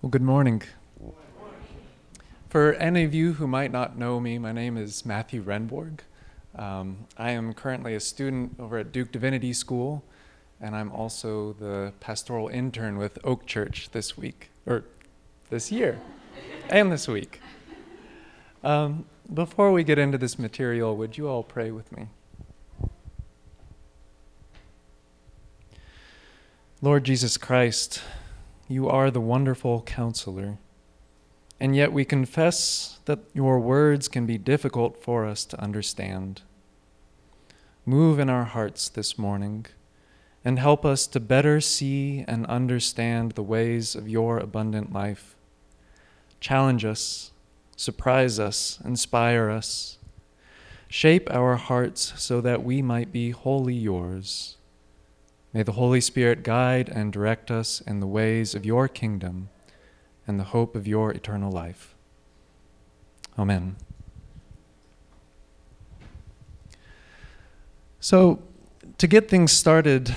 Well, good morning. For any of you who might not know me, my name is Matthew Renborg. Um, I am currently a student over at Duke Divinity School, and I'm also the pastoral intern with Oak Church this week, or this year, and this week. Um, before we get into this material, would you all pray with me? Lord Jesus Christ, you are the wonderful counselor. And yet we confess that your words can be difficult for us to understand. Move in our hearts this morning and help us to better see and understand the ways of your abundant life. Challenge us, surprise us, inspire us. Shape our hearts so that we might be wholly yours. May the Holy Spirit guide and direct us in the ways of your kingdom and the hope of your eternal life. Amen. So, to get things started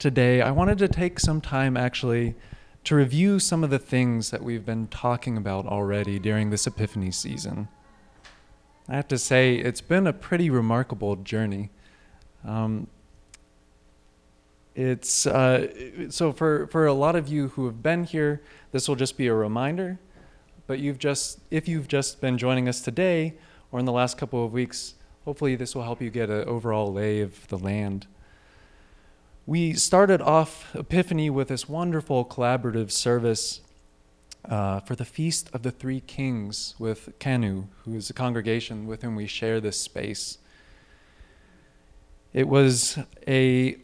today, I wanted to take some time actually to review some of the things that we've been talking about already during this Epiphany season. I have to say, it's been a pretty remarkable journey. Um, it's uh, so for for a lot of you who have been here, this will just be a reminder. But you've just if you've just been joining us today or in the last couple of weeks, hopefully this will help you get an overall lay of the land. We started off Epiphany with this wonderful collaborative service uh, for the Feast of the Three Kings with Kanu, who is a congregation with whom we share this space. It was a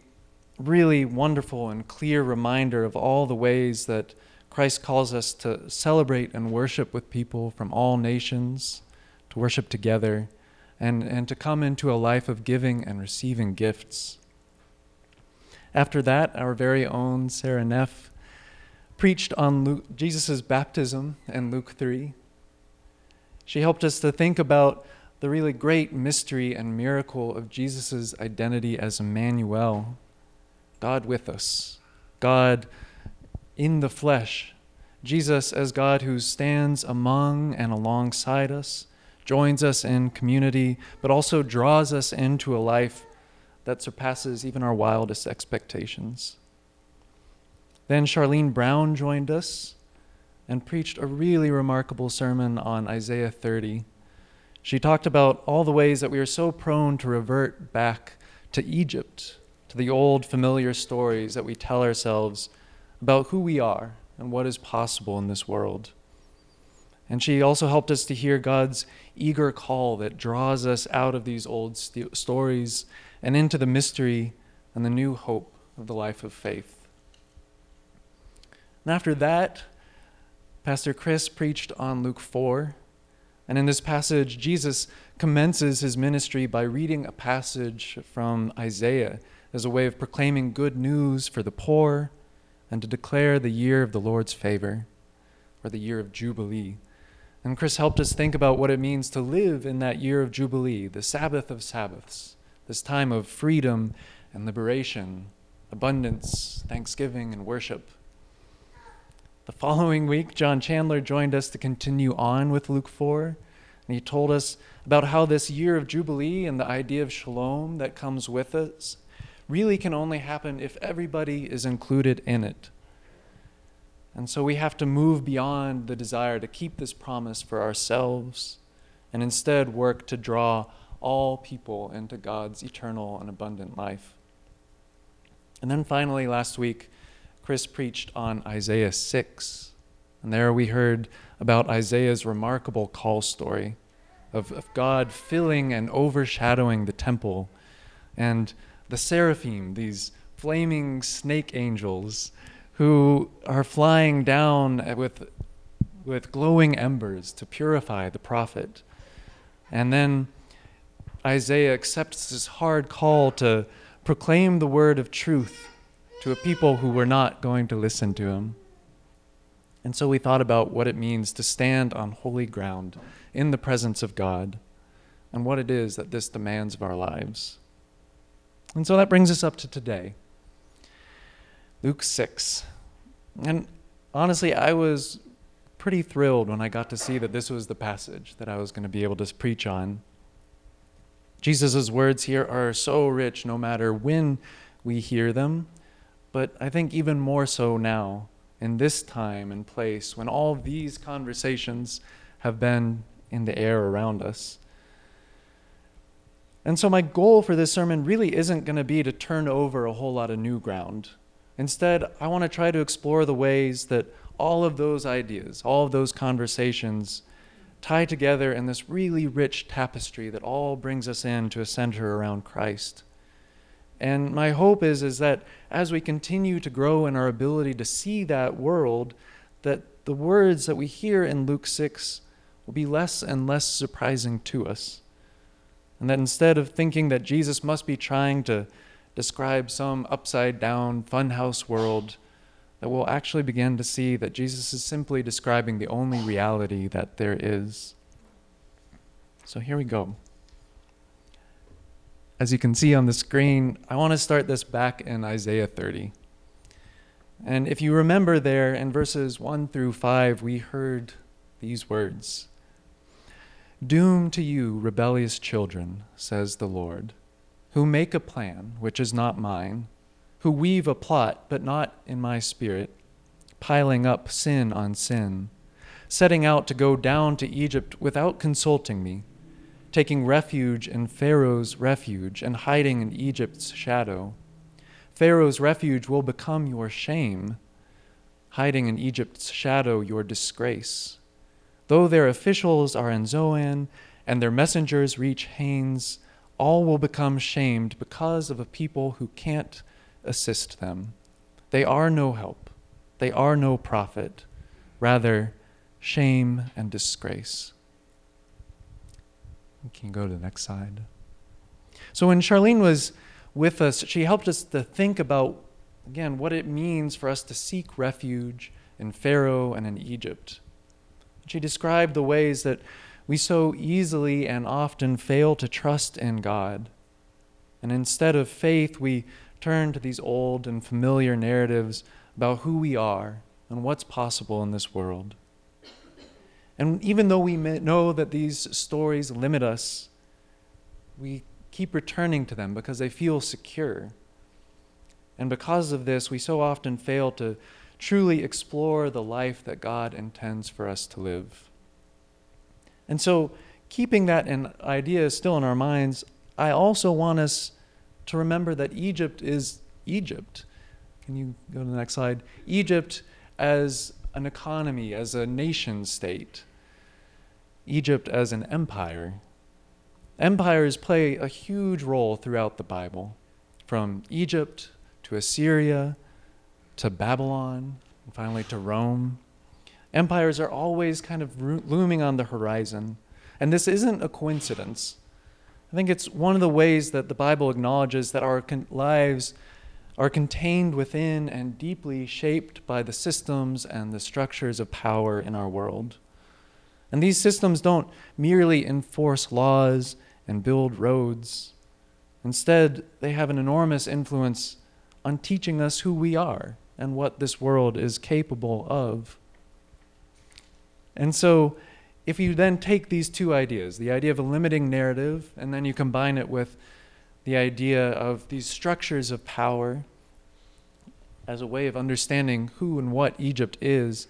really wonderful and clear reminder of all the ways that Christ calls us to celebrate and worship with people from all nations, to worship together, and, and to come into a life of giving and receiving gifts. After that, our very own Sarah Neff preached on Jesus' baptism in Luke 3. She helped us to think about the really great mystery and miracle of Jesus' identity as Emmanuel, God with us, God in the flesh, Jesus as God who stands among and alongside us, joins us in community, but also draws us into a life that surpasses even our wildest expectations. Then Charlene Brown joined us and preached a really remarkable sermon on Isaiah 30. She talked about all the ways that we are so prone to revert back to Egypt to the old familiar stories that we tell ourselves about who we are and what is possible in this world. And she also helped us to hear God's eager call that draws us out of these old st- stories and into the mystery and the new hope of the life of faith. And after that, Pastor Chris preached on Luke 4. And in this passage, Jesus commences his ministry by reading a passage from Isaiah as a way of proclaiming good news for the poor and to declare the year of the Lord's favor, or the year of Jubilee. And Chris helped us think about what it means to live in that year of Jubilee, the Sabbath of Sabbaths, this time of freedom and liberation, abundance, thanksgiving, and worship. The following week, John Chandler joined us to continue on with Luke 4, and he told us about how this year of Jubilee and the idea of shalom that comes with us really can only happen if everybody is included in it. And so we have to move beyond the desire to keep this promise for ourselves and instead work to draw all people into God's eternal and abundant life. And then finally, last week, Chris preached on Isaiah 6. And there we heard about Isaiah's remarkable call story of, of God filling and overshadowing the temple and the seraphim, these flaming snake angels who are flying down with, with glowing embers to purify the prophet. And then Isaiah accepts this hard call to proclaim the word of truth to a people who were not going to listen to him. And so we thought about what it means to stand on holy ground in the presence of God and what it is that this demands of our lives. And so that brings us up to today. Luke 6. And honestly, I was pretty thrilled when I got to see that this was the passage that I was going to be able to preach on. Jesus' words here are so rich no matter when we hear them, but I think even more so now, in this time and place, when all these conversations have been in the air around us. And so, my goal for this sermon really isn't going to be to turn over a whole lot of new ground. Instead, I want to try to explore the ways that all of those ideas, all of those conversations, tie together in this really rich tapestry that all brings us in to a center around Christ. And my hope is, is that as we continue to grow in our ability to see that world, that the words that we hear in Luke 6 will be less and less surprising to us. And that instead of thinking that Jesus must be trying to describe some upside down funhouse world, that we'll actually begin to see that Jesus is simply describing the only reality that there is. So here we go. As you can see on the screen, I want to start this back in Isaiah 30. And if you remember there in verses 1 through 5, we heard these words Doom to you, rebellious children, says the Lord, who make a plan which is not mine who weave a plot, but not in my spirit, piling up sin on sin, setting out to go down to Egypt without consulting me, taking refuge in Pharaoh's refuge and hiding in Egypt's shadow. Pharaoh's refuge will become your shame, hiding in Egypt's shadow your disgrace. Though their officials are in Zoan and their messengers reach Hanes, all will become shamed because of a people who can't assist them. They are no help, they are no profit, rather, shame and disgrace. We can go to the next slide. So, when Charlene was with us, she helped us to think about, again, what it means for us to seek refuge in Pharaoh and in Egypt. She described the ways that we so easily and often fail to trust in God. And instead of faith, we turn to these old and familiar narratives about who we are and what's possible in this world. And even though we know that these stories limit us, we keep returning to them because they feel secure. And because of this, we so often fail to truly explore the life that God intends for us to live. And so, keeping that in idea still in our minds, I also want us to remember that Egypt is Egypt. Can you go to the next slide? Egypt as an economy, as a nation state, Egypt as an empire. Empires play a huge role throughout the Bible, from Egypt to Assyria to Babylon, and finally to Rome. Empires are always kind of looming on the horizon. And this isn't a coincidence. I think it's one of the ways that the Bible acknowledges that our lives are contained within and deeply shaped by the systems and the structures of power in our world. And these systems don't merely enforce laws and build roads. Instead, they have an enormous influence on teaching us who we are and what this world is capable of. And so, if you then take these two ideas, the idea of a limiting narrative, and then you combine it with the idea of these structures of power as a way of understanding who and what Egypt is,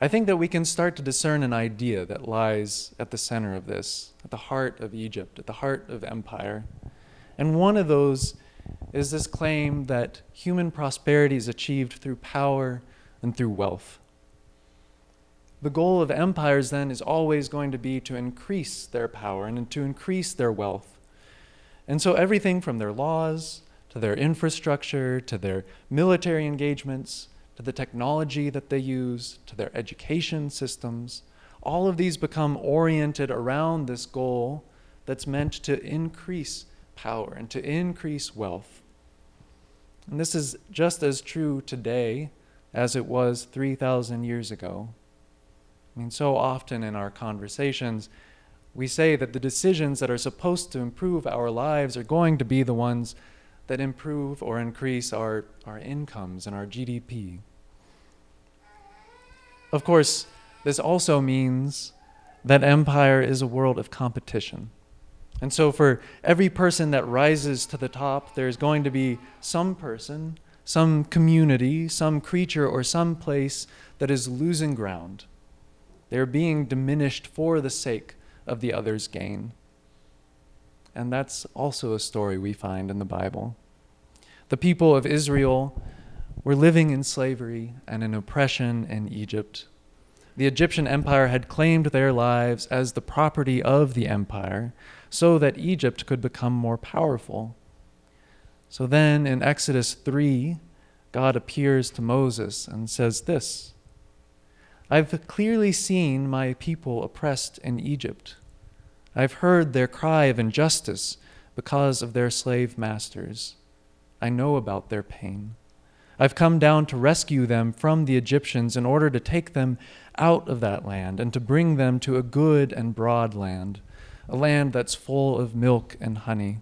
I think that we can start to discern an idea that lies at the center of this, at the heart of Egypt, at the heart of empire. And one of those is this claim that human prosperity is achieved through power and through wealth. The goal of empires then is always going to be to increase their power and to increase their wealth. And so everything from their laws to their infrastructure to their military engagements to the technology that they use to their education systems, all of these become oriented around this goal that's meant to increase power and to increase wealth. And this is just as true today as it was 3,000 years ago. I mean, so often in our conversations, we say that the decisions that are supposed to improve our lives are going to be the ones that improve or increase our, our incomes and our GDP. Of course, this also means that empire is a world of competition. And so, for every person that rises to the top, there's going to be some person, some community, some creature, or some place that is losing ground. They're being diminished for the sake of the other's gain. And that's also a story we find in the Bible. The people of Israel were living in slavery and in oppression in Egypt. The Egyptian empire had claimed their lives as the property of the empire so that Egypt could become more powerful. So then in Exodus 3, God appears to Moses and says this I've clearly seen my people oppressed in Egypt. I've heard their cry of injustice because of their slave masters. I know about their pain. I've come down to rescue them from the Egyptians in order to take them out of that land and to bring them to a good and broad land, a land that's full of milk and honey.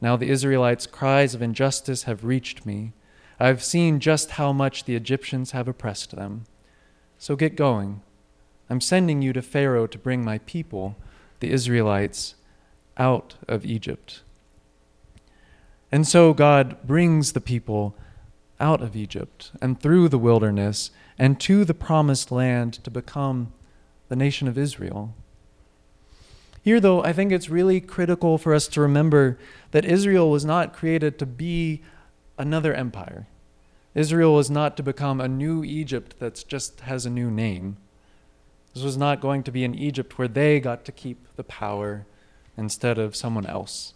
Now the Israelites' cries of injustice have reached me. I've seen just how much the Egyptians have oppressed them. So get going. I'm sending you to Pharaoh to bring my people, the Israelites, out of Egypt. And so God brings the people out of Egypt and through the wilderness and to the promised land to become the nation of Israel. Here, though, I think it's really critical for us to remember that Israel was not created to be another empire. Israel was not to become a new Egypt that just has a new name. This was not going to be an Egypt where they got to keep the power instead of someone else.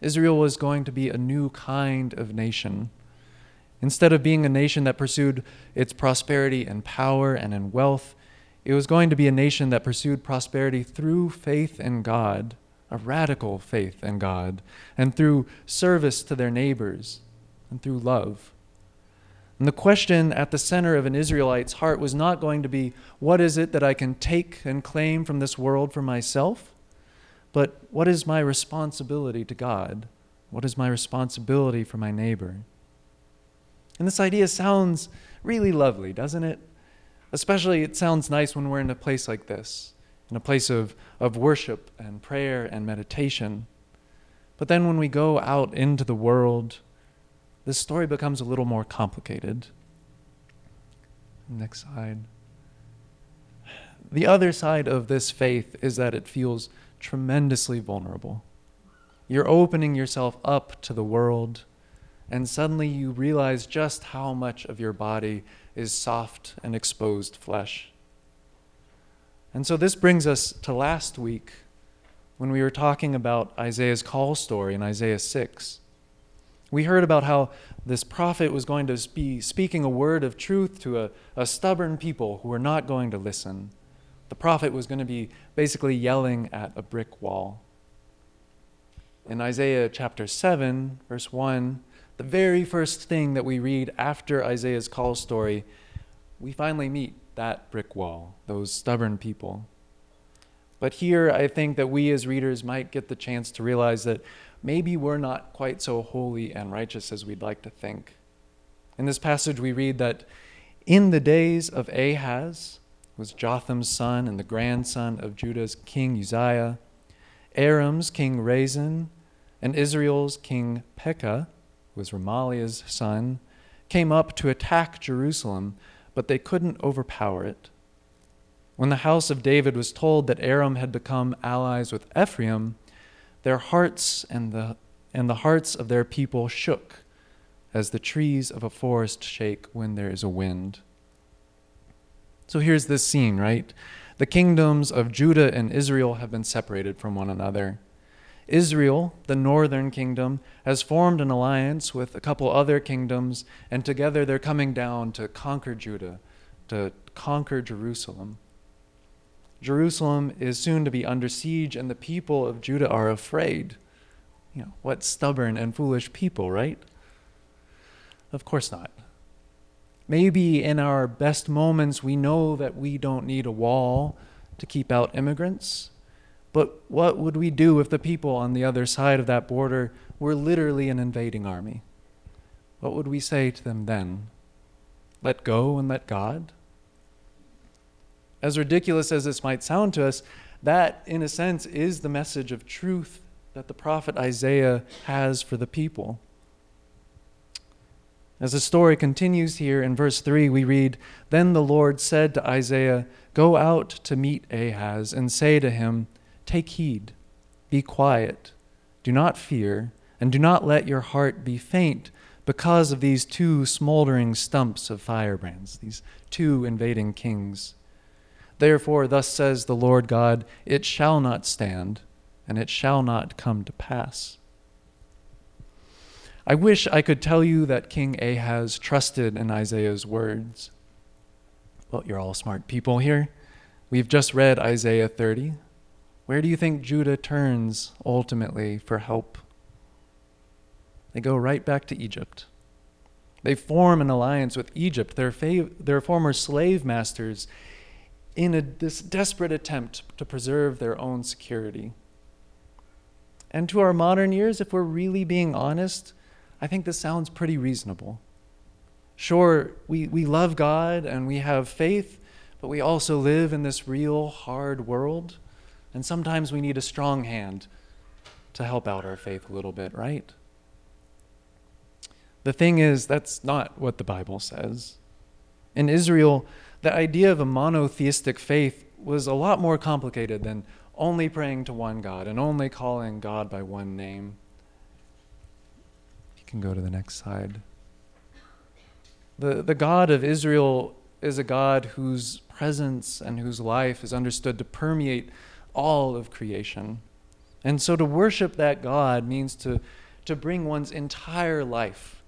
Israel was going to be a new kind of nation Instead of being a nation that pursued its prosperity and power and in wealth, it was going to be a nation that pursued prosperity through faith in God, a radical faith in God, and through service to their neighbors, and through love. And the question at the center of an Israelite's heart was not going to be, what is it that I can take and claim from this world for myself? But what is my responsibility to God? What is my responsibility for my neighbor? And this idea sounds really lovely, doesn't it? Especially, it sounds nice when we're in a place like this, in a place of, of worship and prayer and meditation. But then when we go out into the world, this story becomes a little more complicated. Next slide. The other side of this faith is that it feels tremendously vulnerable. You're opening yourself up to the world and suddenly you realize just how much of your body is soft and exposed flesh. And so this brings us to last week when we were talking about Isaiah's call story in Isaiah 6. We heard about how this prophet was going to be speaking a word of truth to a, a stubborn people who were not going to listen. The prophet was going to be basically yelling at a brick wall. In Isaiah chapter 7, verse 1, the very first thing that we read after Isaiah's call story, we finally meet that brick wall, those stubborn people. But here, I think that we as readers might get the chance to realize that maybe we're not quite so holy and righteous as we'd like to think. In this passage, we read that in the days of Ahaz, was Jotham's son and the grandson of Judah's king Uzziah, Aram's king Rezin, and Israel's king Pekah, was Remaliah's son, came up to attack Jerusalem, but they couldn't overpower it. When the house of David was told that Aram had become allies with Ephraim, their hearts and the, and the hearts of their people shook as the trees of a forest shake when there is a wind. So here's this scene, right? The kingdoms of Judah and Israel have been separated from one another. Israel, the northern kingdom, has formed an alliance with a couple other kingdoms, and together they're coming down to conquer Judah, to conquer Jerusalem. Jerusalem is soon to be under siege, and the people of Judah are afraid. You know, what stubborn and foolish people, right? Of course not. Maybe in our best moments, we know that we don't need a wall to keep out immigrants but what would we do if the people on the other side of that border were literally an invading army? What would we say to them then? Let go and let God? As ridiculous as this might sound to us, that, in a sense, is the message of truth that the prophet Isaiah has for the people. As the story continues here in verse 3, we read Then the Lord said to Isaiah, Go out to meet Ahaz and say to him, Take heed, be quiet, do not fear, and do not let your heart be faint because of these two smoldering stumps of firebrands, these two invading kings. Therefore, thus says the Lord God, it shall not stand, and it shall not come to pass. I wish I could tell you that King Ahaz trusted in Isaiah's words. Well, you're all smart people here. We've just read Isaiah 30. Where do you think Judah turns ultimately for help? They go right back to Egypt. They form an alliance with Egypt, their, fav- their former slave masters, in a, this desperate attempt to preserve their own security. And to our modern ears, if we're really being honest, I think this sounds pretty reasonable. Sure, we, we love God and we have faith, but we also live in this real hard world. And sometimes we need a strong hand to help out our faith a little bit, right? The thing is, that's not what the Bible says. In Israel, the idea of a monotheistic faith was a lot more complicated than only praying to one God and only calling God by one name You can go to the next slide. The, the God of Israel is a God whose presence and whose life is understood to permeate all of creation. And so to worship that God means to, to bring one's entire life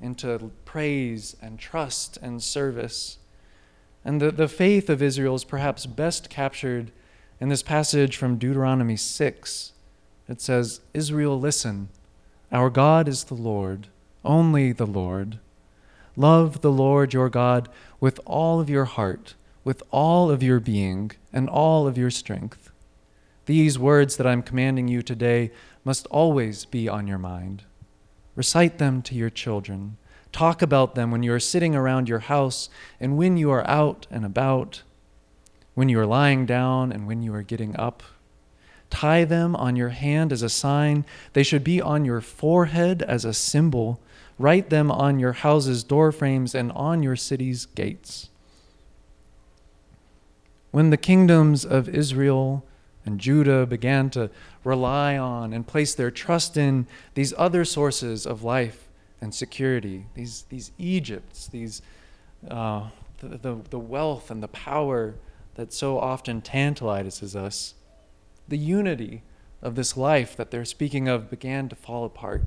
into praise and trust and service. And the, the faith of Israel is perhaps best captured in this passage from Deuteronomy 6. It says, Israel, listen. Our God is the Lord, only the Lord. Love the Lord your God with all of your heart, with all of your being, and all of your strength. These words that I'm commanding you today must always be on your mind. Recite them to your children. Talk about them when you are sitting around your house and when you are out and about, when you are lying down and when you are getting up. Tie them on your hand as a sign. They should be on your forehead as a symbol. Write them on your house's doorframes and on your city's gates. When the kingdoms of Israel and Judah began to rely on and place their trust in these other sources of life and security, these, these Egypts, these, uh, the, the, the wealth and the power that so often tantalizes us, the unity of this life that they're speaking of began to fall apart.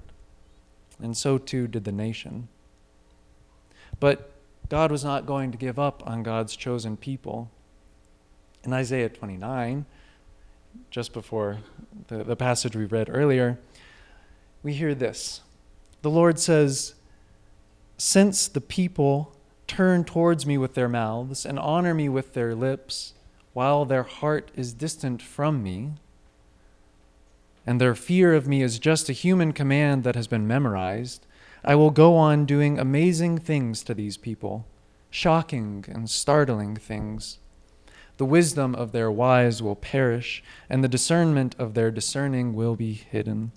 And so too did the nation. But God was not going to give up on God's chosen people. In Isaiah 29, just before the, the passage we read earlier, we hear this. The Lord says, Since the people turn towards me with their mouths and honor me with their lips, while their heart is distant from me, and their fear of me is just a human command that has been memorized, I will go on doing amazing things to these people, shocking and startling things. The wisdom of their wise will perish, and the discernment of their discerning will be hidden.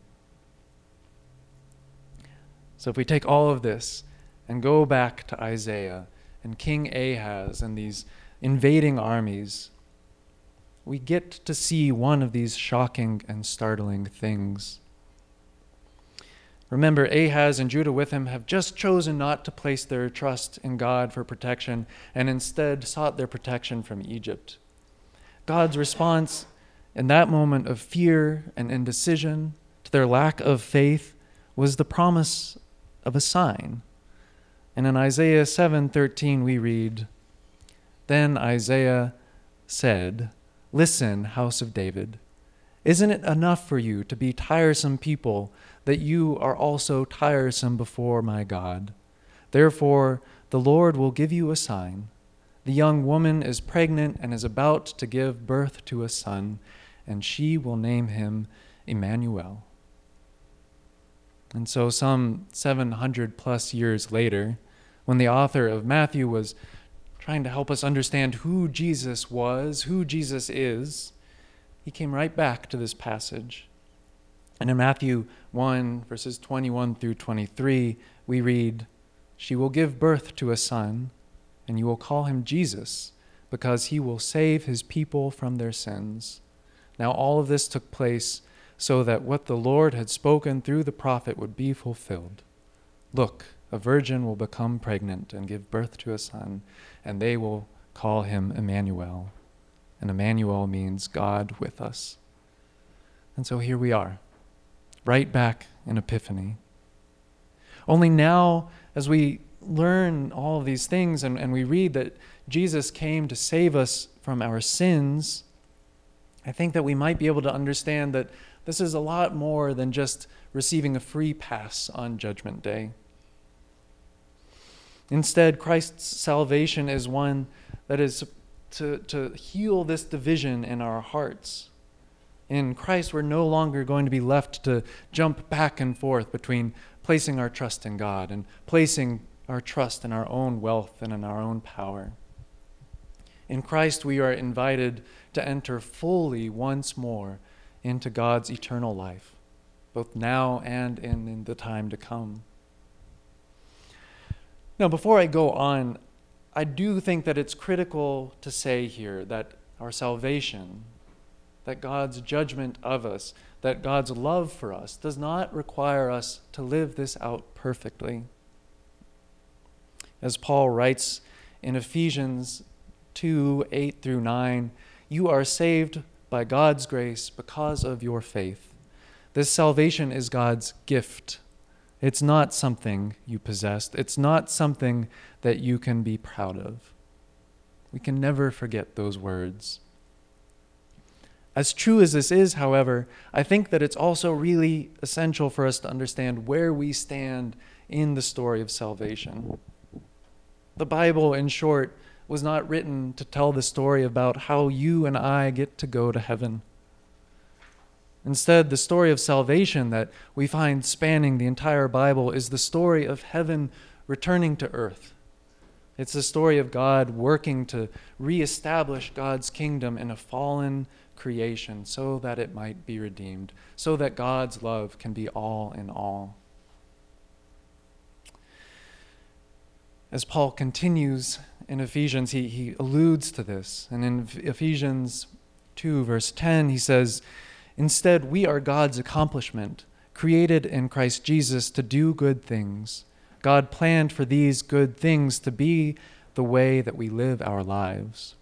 So, if we take all of this and go back to Isaiah and King Ahaz and these invading armies, we get to see one of these shocking and startling things. Remember, Ahaz and Judah with him have just chosen not to place their trust in God for protection and instead sought their protection from Egypt. God's response in that moment of fear and indecision to their lack of faith was the promise of a sign. And in Isaiah 7:13 we read, Then Isaiah said, Listen, house of David. Isn't it enough for you to be tiresome people that you are also tiresome before my God? Therefore, the Lord will give you a sign. The young woman is pregnant and is about to give birth to a son, and she will name him Emmanuel. And so, some 700 plus years later, when the author of Matthew was trying to help us understand who Jesus was, who Jesus is, he came right back to this passage. And in Matthew 1, verses 21 through 23, we read, She will give birth to a son, and you will call him Jesus, because he will save his people from their sins. Now, all of this took place so that what the Lord had spoken through the prophet would be fulfilled. Look, a virgin will become pregnant and give birth to a son, and they will call him Emmanuel. And Emmanuel means God with us. And so here we are, right back in Epiphany. Only now, as we learn all of these things and, and we read that Jesus came to save us from our sins, I think that we might be able to understand that this is a lot more than just receiving a free pass on Judgment Day. Instead, Christ's salvation is one that is to, to heal this division in our hearts. In Christ, we're no longer going to be left to jump back and forth between placing our trust in God and placing our trust in our own wealth and in our own power. In Christ, we are invited to enter fully once more into God's eternal life, both now and in, in the time to come. Now, before I go on, I do think that it's critical to say here that our salvation, that God's judgment of us, that God's love for us does not require us to live this out perfectly. As Paul writes in Ephesians 2 8 through 9, you are saved by God's grace because of your faith. This salvation is God's gift it's not something you possessed, it's not something that you can be proud of. We can never forget those words. As true as this is, however, I think that it's also really essential for us to understand where we stand in the story of salvation. The Bible, in short, was not written to tell the story about how you and I get to go to heaven. Instead, the story of salvation that we find spanning the entire Bible is the story of heaven returning to earth. It's the story of God working to reestablish God's kingdom in a fallen creation so that it might be redeemed, so that God's love can be all in all. As Paul continues in Ephesians, he, he alludes to this. And in Ephesians 2, verse 10, he says, Instead, we are God's accomplishment, created in Christ Jesus to do good things. God planned for these good things to be the way that we live our lives.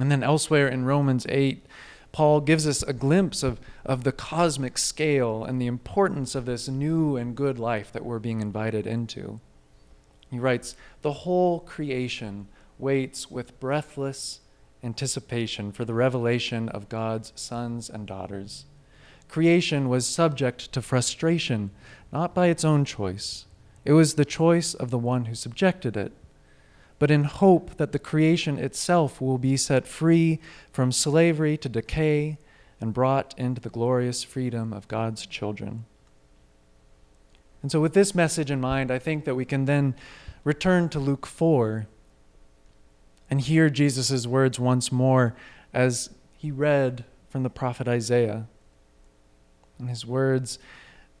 And then elsewhere in Romans 8, Paul gives us a glimpse of, of the cosmic scale and the importance of this new and good life that we're being invited into. He writes, The whole creation waits with breathless anticipation for the revelation of God's sons and daughters. Creation was subject to frustration, not by its own choice. It was the choice of the one who subjected it. But in hope that the creation itself will be set free from slavery to decay and brought into the glorious freedom of God's children. And so, with this message in mind, I think that we can then return to Luke 4 and hear Jesus' words once more as he read from the prophet Isaiah. And his words,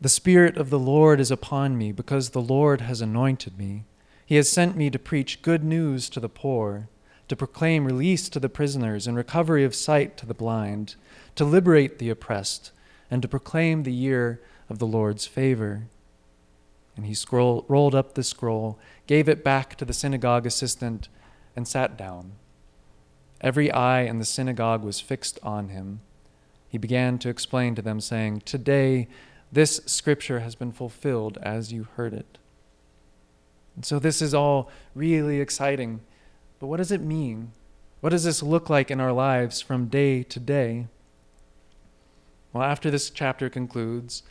The Spirit of the Lord is upon me, because the Lord has anointed me. He has sent me to preach good news to the poor, to proclaim release to the prisoners and recovery of sight to the blind, to liberate the oppressed, and to proclaim the year of the Lord's favor. And he scroll, rolled up the scroll, gave it back to the synagogue assistant, and sat down. Every eye in the synagogue was fixed on him. He began to explain to them, saying, Today this scripture has been fulfilled as you heard it. And so this is all really exciting. But what does it mean? What does this look like in our lives from day to day? Well, after this chapter concludes,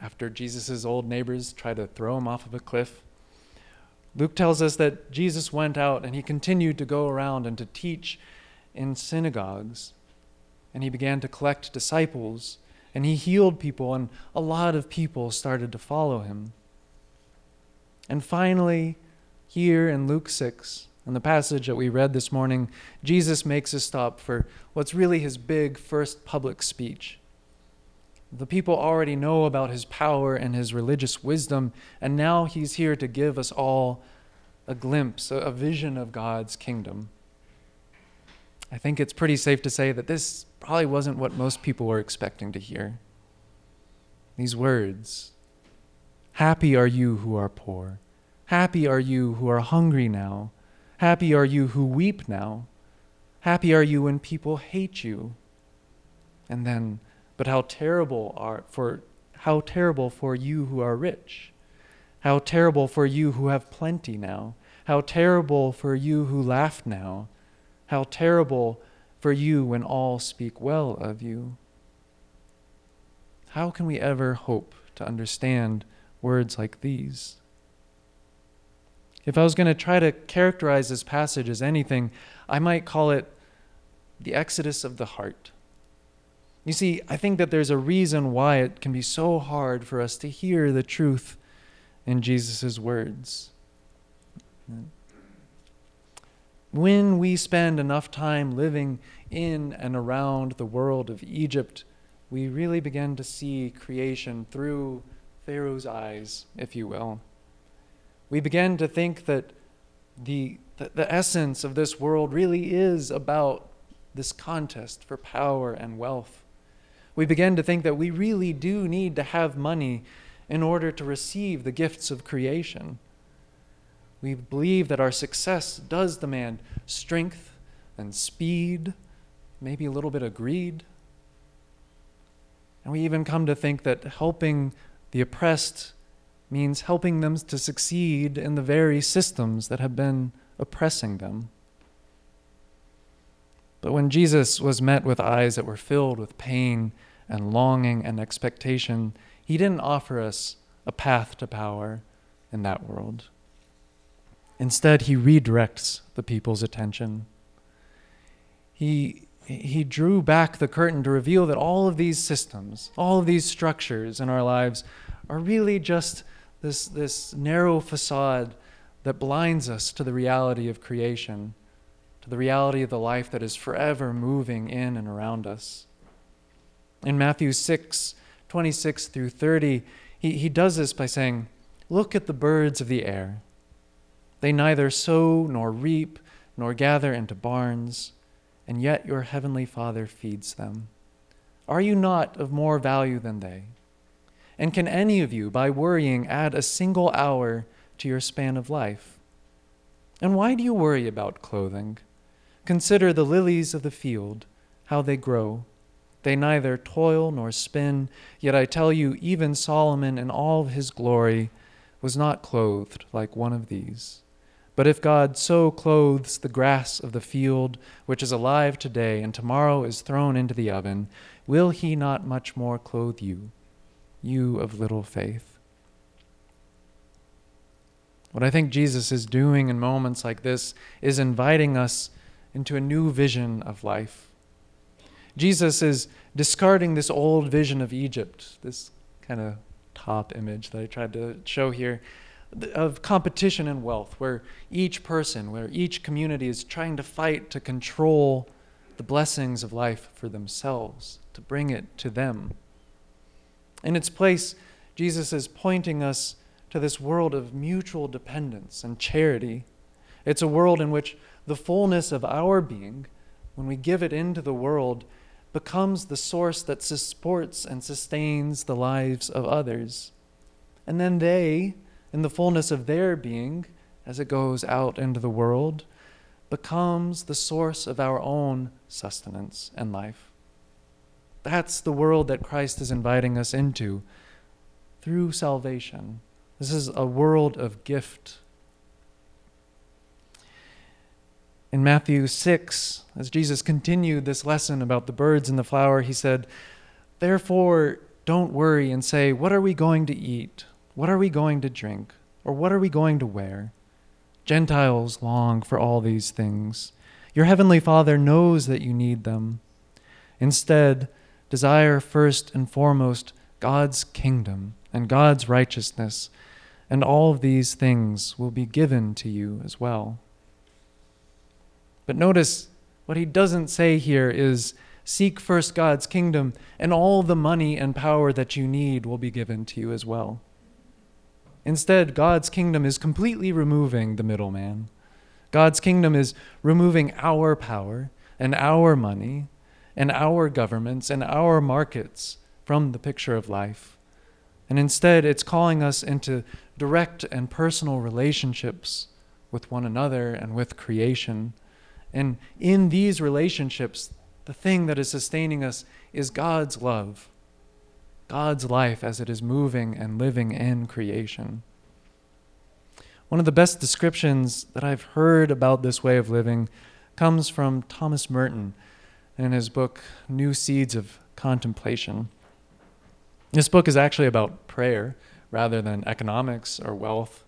after Jesus' old neighbors try to throw him off of a cliff, Luke tells us that Jesus went out and he continued to go around and to teach in synagogues. And he began to collect disciples and he healed people, and a lot of people started to follow him. And finally, here in Luke 6, In the passage that we read this morning, Jesus makes a stop for what's really his big first public speech. The people already know about his power and his religious wisdom, and now he's here to give us all a glimpse, a vision of God's kingdom. I think it's pretty safe to say that this probably wasn't what most people were expecting to hear. These words Happy are you who are poor. Happy are you who are hungry now. Happy are you who weep now. Happy are you when people hate you. And then, but how terrible are for how terrible for you who are rich. How terrible for you who have plenty now. How terrible for you who laugh now. How terrible for you when all speak well of you. How can we ever hope to understand words like these? If I was going to try to characterize this passage as anything, I might call it the exodus of the heart. You see, I think that there's a reason why it can be so hard for us to hear the truth in Jesus' words. When we spend enough time living in and around the world of Egypt, we really begin to see creation through Pharaoh's eyes, if you will we begin to think that the, the, the essence of this world really is about this contest for power and wealth. We begin to think that we really do need to have money in order to receive the gifts of creation. We believe that our success does demand strength and speed, maybe a little bit of greed. And we even come to think that helping the oppressed means helping them to succeed in the very systems that have been oppressing them. But when Jesus was met with eyes that were filled with pain and longing and expectation, he didn't offer us a path to power in that world. Instead, he redirects the people's attention. He, he drew back the curtain to reveal that all of these systems, all of these structures in our lives are really just this, this narrow facade that blinds us to the reality of creation, to the reality of the life that is forever moving in and around us. In Matthew 6, 26 through 30, he, he does this by saying, Look at the birds of the air. They neither sow nor reap nor gather into barns, and yet your heavenly Father feeds them. Are you not of more value than they? And can any of you, by worrying, add a single hour to your span of life? And why do you worry about clothing? Consider the lilies of the field, how they grow. They neither toil nor spin, yet I tell you, even Solomon in all his glory was not clothed like one of these. But if God so clothes the grass of the field, which is alive today and tomorrow is thrown into the oven, will he not much more clothe you? you of little faith. What I think Jesus is doing in moments like this is inviting us into a new vision of life. Jesus is discarding this old vision of Egypt, this kind of top image that I tried to show here, of competition and wealth, where each person, where each community is trying to fight to control the blessings of life for themselves, to bring it to them. In its place, Jesus is pointing us to this world of mutual dependence and charity. It's a world in which the fullness of our being, when we give it into the world, becomes the source that supports and sustains the lives of others. And then they, in the fullness of their being, as it goes out into the world, becomes the source of our own sustenance and life. That's the world that Christ is inviting us into through salvation. This is a world of gift. In Matthew 6, as Jesus continued this lesson about the birds and the flower, he said, Therefore, don't worry and say, What are we going to eat? What are we going to drink? Or what are we going to wear? Gentiles long for all these things. Your heavenly Father knows that you need them. Instead, Desire first and foremost God's kingdom and God's righteousness, and all of these things will be given to you as well. But notice what he doesn't say here is seek first God's kingdom, and all the money and power that you need will be given to you as well. Instead, God's kingdom is completely removing the middleman. God's kingdom is removing our power and our money and our governments and our markets from the picture of life. And instead, it's calling us into direct and personal relationships with one another and with creation. And in these relationships, the thing that is sustaining us is God's love, God's life as it is moving and living in creation. One of the best descriptions that I've heard about this way of living comes from Thomas Merton in his book, New Seeds of Contemplation. This book is actually about prayer rather than economics or wealth.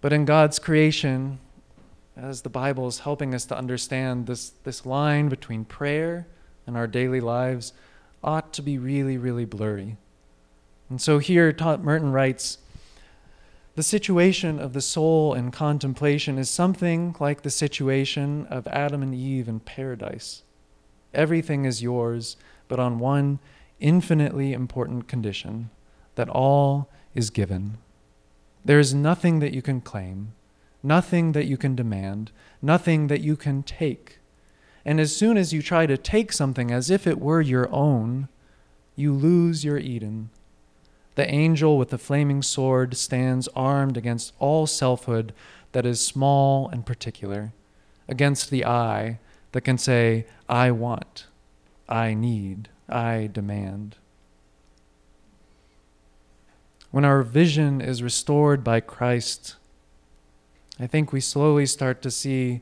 But in God's creation, as the Bible is helping us to understand this, this line between prayer and our daily lives ought to be really, really blurry. And so here, Thomas Merton writes The situation of the soul in contemplation is something like the situation of Adam and Eve in paradise. Everything is yours, but on one infinitely important condition that all is given. There is nothing that you can claim, nothing that you can demand, nothing that you can take. And as soon as you try to take something as if it were your own, you lose your Eden. The angel with the flaming sword stands armed against all selfhood that is small and particular, against the I that can say, I want, I need, I demand. When our vision is restored by Christ, I think we slowly start to see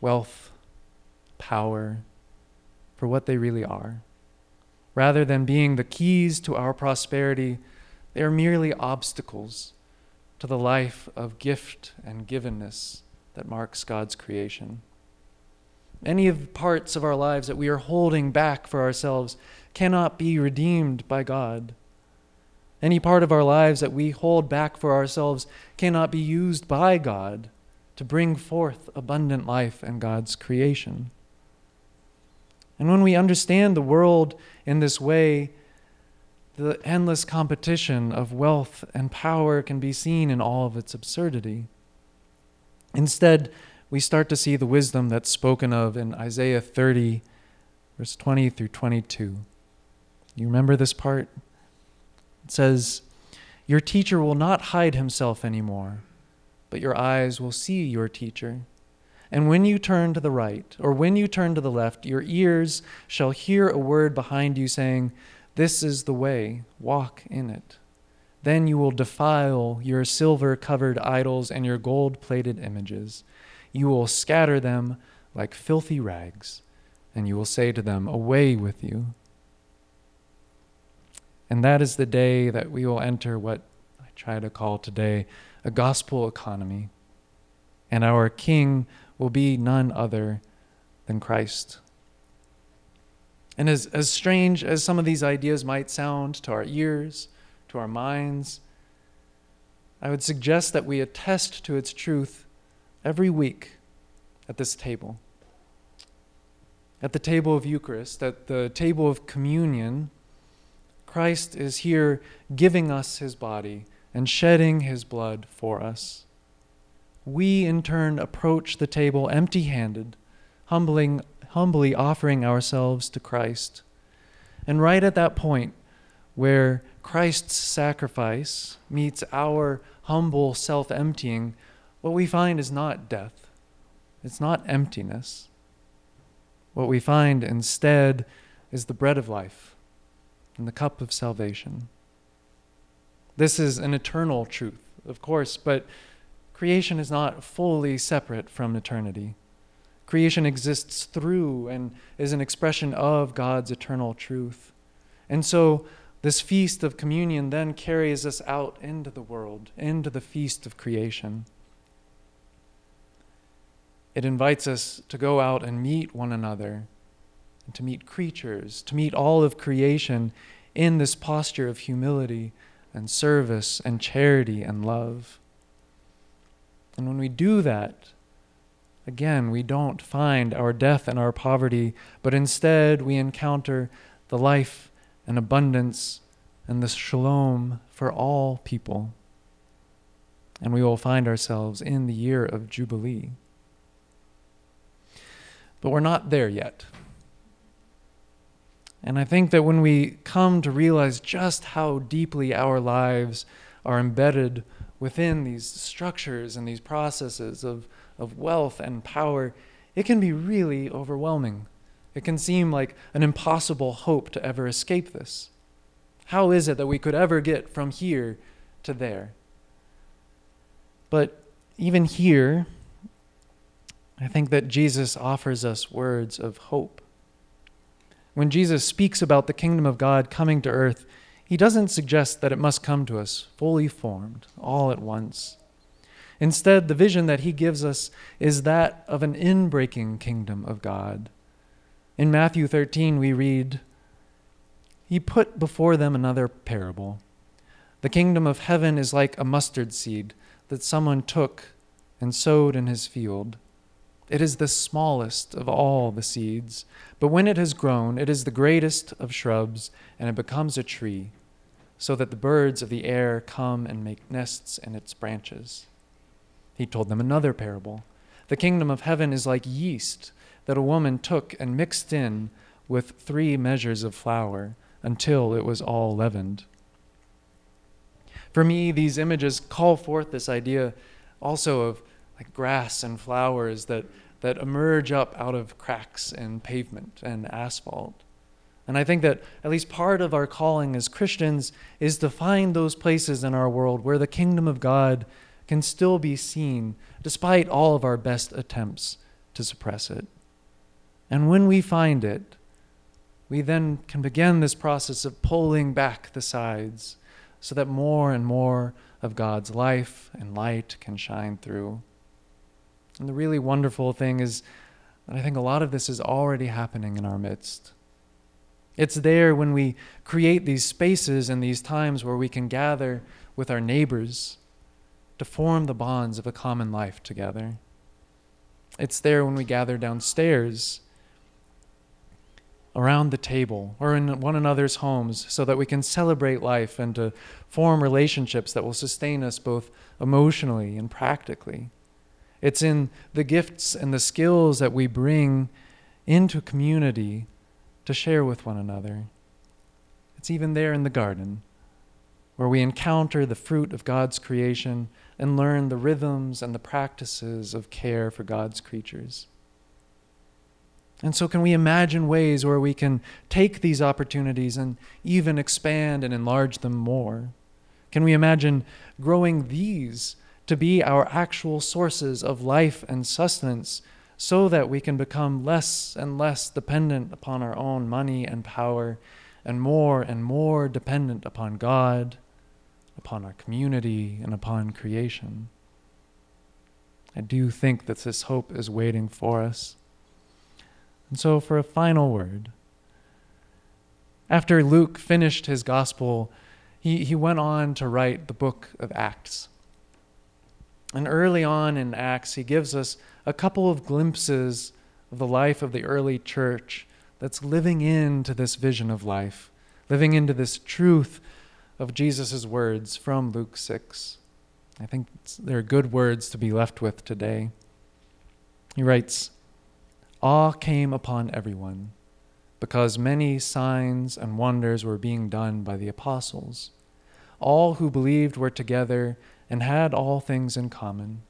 wealth, power for what they really are. Rather than being the keys to our prosperity, they are merely obstacles to the life of gift and givenness that marks God's creation. Any of the parts of our lives that we are holding back for ourselves cannot be redeemed by God. Any part of our lives that we hold back for ourselves cannot be used by God to bring forth abundant life and God's creation. And when we understand the world in this way, the endless competition of wealth and power can be seen in all of its absurdity. Instead, we start to see the wisdom that's spoken of in Isaiah 30, verse 20 through 22. You remember this part? It says, Your teacher will not hide himself anymore, but your eyes will see your teacher. And when you turn to the right, or when you turn to the left, your ears shall hear a word behind you saying, This is the way, walk in it. Then you will defile your silver covered idols and your gold plated images you will scatter them like filthy rags, and you will say to them, Away with you. And that is the day that we will enter what I try to call today a gospel economy. And our King will be none other than Christ. And as, as strange as some of these ideas might sound to our ears, to our minds, I would suggest that we attest to its truth every week at this table. At the table of Eucharist, at the table of communion, Christ is here giving us his body and shedding his blood for us. We, in turn, approach the table empty handed, humbly offering ourselves to Christ. And right at that point, where Christ's sacrifice meets our humble self emptying, what we find is not death, it's not emptiness. What we find instead is the bread of life and the cup of salvation. This is an eternal truth, of course, but creation is not fully separate from eternity. Creation exists through and is an expression of God's eternal truth. And so, this feast of communion then carries us out into the world, into the feast of creation. It invites us to go out and meet one another, and to meet creatures, to meet all of creation in this posture of humility and service and charity and love. And when we do that, again, we don't find our death and our poverty, but instead we encounter the life and abundance and the shalom for all people. And we will find ourselves in the year of Jubilee. But we're not there yet. And I think that when we come to realize just how deeply our lives are embedded within these structures and these processes of, of wealth and power, it can be really overwhelming. It can seem like an impossible hope to ever escape this. How is it that we could ever get from here to there? But even here, I think that Jesus offers us words of hope. When Jesus speaks about the kingdom of God coming to earth, he doesn't suggest that it must come to us fully formed, all at once. Instead, the vision that he gives us is that of an inbreaking kingdom of God. In Matthew 13, we read, He put before them another parable. The kingdom of heaven is like a mustard seed that someone took and sowed in his field. It is the smallest of all the seeds, but when it has grown, it is the greatest of shrubs, and it becomes a tree, so that the birds of the air come and make nests in its branches. He told them another parable. The kingdom of heaven is like yeast that a woman took and mixed in with three measures of flour until it was all leavened. For me, these images call forth this idea also of like grass and flowers that, that emerge up out of cracks in pavement and asphalt. And I think that at least part of our calling as Christians is to find those places in our world where the kingdom of God can still be seen despite all of our best attempts to suppress it. And when we find it, we then can begin this process of pulling back the sides so that more and more of God's life and light can shine through. And the really wonderful thing is that I think a lot of this is already happening in our midst. It's there when we create these spaces and these times where we can gather with our neighbors to form the bonds of a common life together. It's there when we gather downstairs around the table or in one another's homes so that we can celebrate life and to form relationships that will sustain us both emotionally and practically. It's in the gifts and the skills that we bring into community to share with one another. It's even there in the garden, where we encounter the fruit of God's creation and learn the rhythms and the practices of care for God's creatures. And so, can we imagine ways where we can take these opportunities and even expand and enlarge them more? Can we imagine growing these to be our actual sources of life and sustenance so that we can become less and less dependent upon our own money and power and more and more dependent upon God, upon our community, and upon creation. I do think that this hope is waiting for us. And so, for a final word, after Luke finished his gospel, he, he went on to write the book of Acts. And early on in Acts, he gives us a couple of glimpses of the life of the early church that's living into this vision of life, living into this truth of Jesus' words from Luke 6. I think they're good words to be left with today. He writes Awe came upon everyone because many signs and wonders were being done by the apostles. All who believed were together and had all things in common.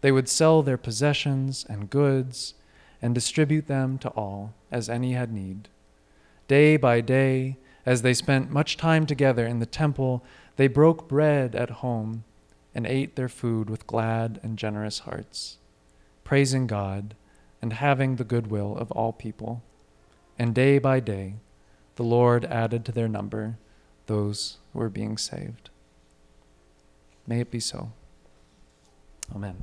They would sell their possessions and goods and distribute them to all as any had need. Day by day, as they spent much time together in the temple, they broke bread at home and ate their food with glad and generous hearts, praising God and having the goodwill of all people. And day by day, the Lord added to their number those who were being saved. May it be so. Amen.